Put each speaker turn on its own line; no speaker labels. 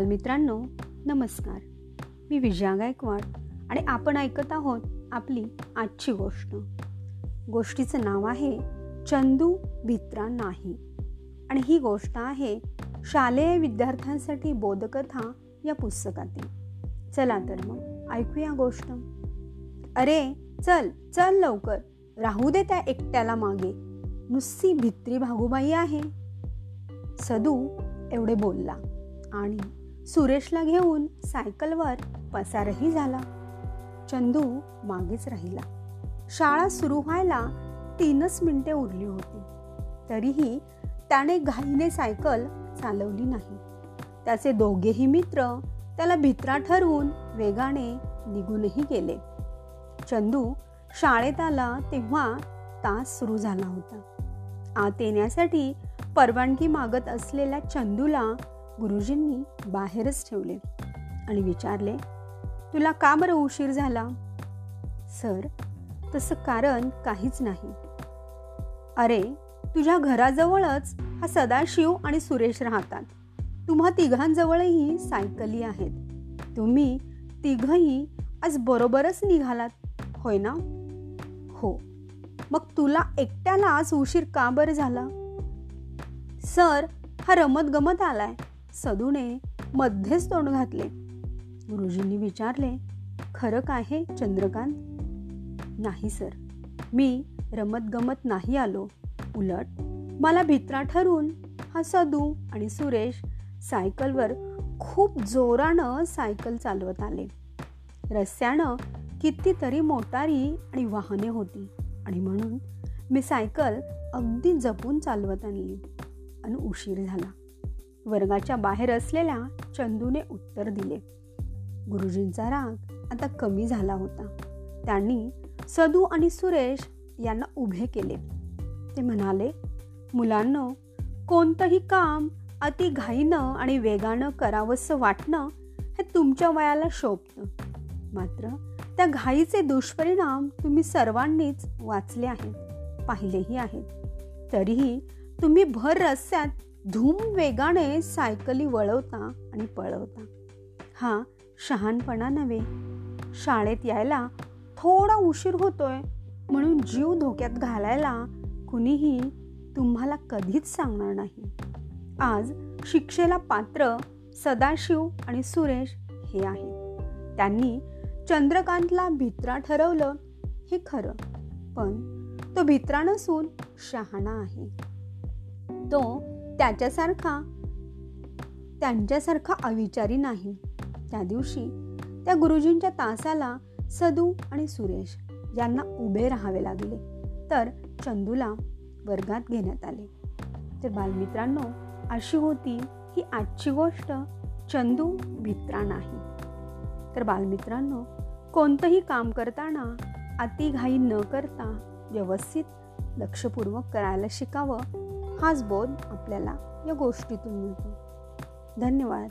बालमित्रांनो नमस्कार. मी विजया गायकवाड आणि आपण ऐकत आहोत आपली आजची गोष्ट. गोष्टीचं नाव आहे चंदू भित्रा नाही. आणि ही गोष्ट आहे शालेय विद्यार्थ्यांसाठी बोधकथा या पुस्तकातील. चला तर मग ऐकूया गोष्ट. अरे चल चल लवकर. राहू दे त्या एकट्याला मागे. नुसती भित्री भागूबाई आहे. सदू एवढे बोलला आणि सुरेशला घेऊन सायकलवर पसारही झाला. चंदू मागेच राहिला. शाळा सुरू व्हायला तीनच मिनिटे उरली होती. तरीही त्याने घाईने सायकल चालवली नाही. त्याचे दोघेही मित्र त्याला भित्रा ठरवून वेगाने निघूनही गेले. चंदू शाळेत आला तेव्हा तास सुरू झाला होता. आत येण्यासाठी परवानगी मागत असलेल्या चंदूला गुरुजींनी बाहेरच ठेवले आणि विचारले तुला का बरं उशीर झाला? सर तसं कारण काहीच नाही. अरे तुझ्या घराजवळच हा सदाशिव आणि सुरेश राहतात. तुम्हा तिघांजवळही सायकली आहेत. तुम्ही तिघही आज बरोबरच निघालात होय ना? हो. मग तुला एकट्याला आज उशीर का बरं झाला? सर हा रमत गमत आलाय. सदूने मध्येच तोंड घातले. गुरुजींनी विचारले खरं काय हे चंद्रकांत? नाही सर. मी रमत गमत नाही आलो. उलट मला भित्रा ठरून हा सदू आणि सुरेश सायकलवर खूप जोरानं सायकल चालवत आले. रस्त्यानं कितीतरी मोटारी आणि वाहने होती आणि म्हणून मी सायकल अगदी जपून चालवत आणली आणि उशीर झाला. वर्गाच्या बाहेर असलेल्या चंदूने उत्तर दिले. गुरुजींचा राग आता कमी झाला होता. त्यांनी सदू आणि सुरेश यांना उभे केले. ते म्हणाले मुलांना कोणतंही काम अति घाईनं आणि वेगानं करावंसं वाटणं हे तुमच्या वयाला शोभतं. मात्र त्या घाईचे दुष्परिणाम तुम्ही सर्वांनीच वाचले आहेत पाहिलेही आहेत. तरीही तुम्ही भर रस्त्यात धूम वेगाने सायकली वळवता आणि पळवता. हा शहाणपणा नव्हे. शाळेत यायला थोडा उशीर होतोय म्हणून जीव धोक्यात घालायला कुणीही तुम्हाला कधीच सांगणार नाही. आज शिक्षेला पात्र सदाशिव आणि सुरेश हे आहेत. त्यांनी चंद्रकांतला भित्रा ठरवलं हे खरं पण तो भित्रा नसून शहाणा आहे. तो त्याच्यासारखा. त्यांच्यासारखा अविचारी नाही. त्या दिवशी त्या गुरुजींच्या तासाला सदू आणि सुरेश यांना उभे राहावे लागले. तर चंदूला वर्गात घेण्यात आले. तर बालमित्रांनो अशी होती ही आजची गोष्ट. चंदू भित्रा नाही. तर बालमित्रांनो कोणतंही काम करताना अतिघाई न करता व्यवस्थित लक्षपूर्वक करायला शिकावं हाच बोध आपल्याला या गोष्टीतून मिळतो. धन्यवाद.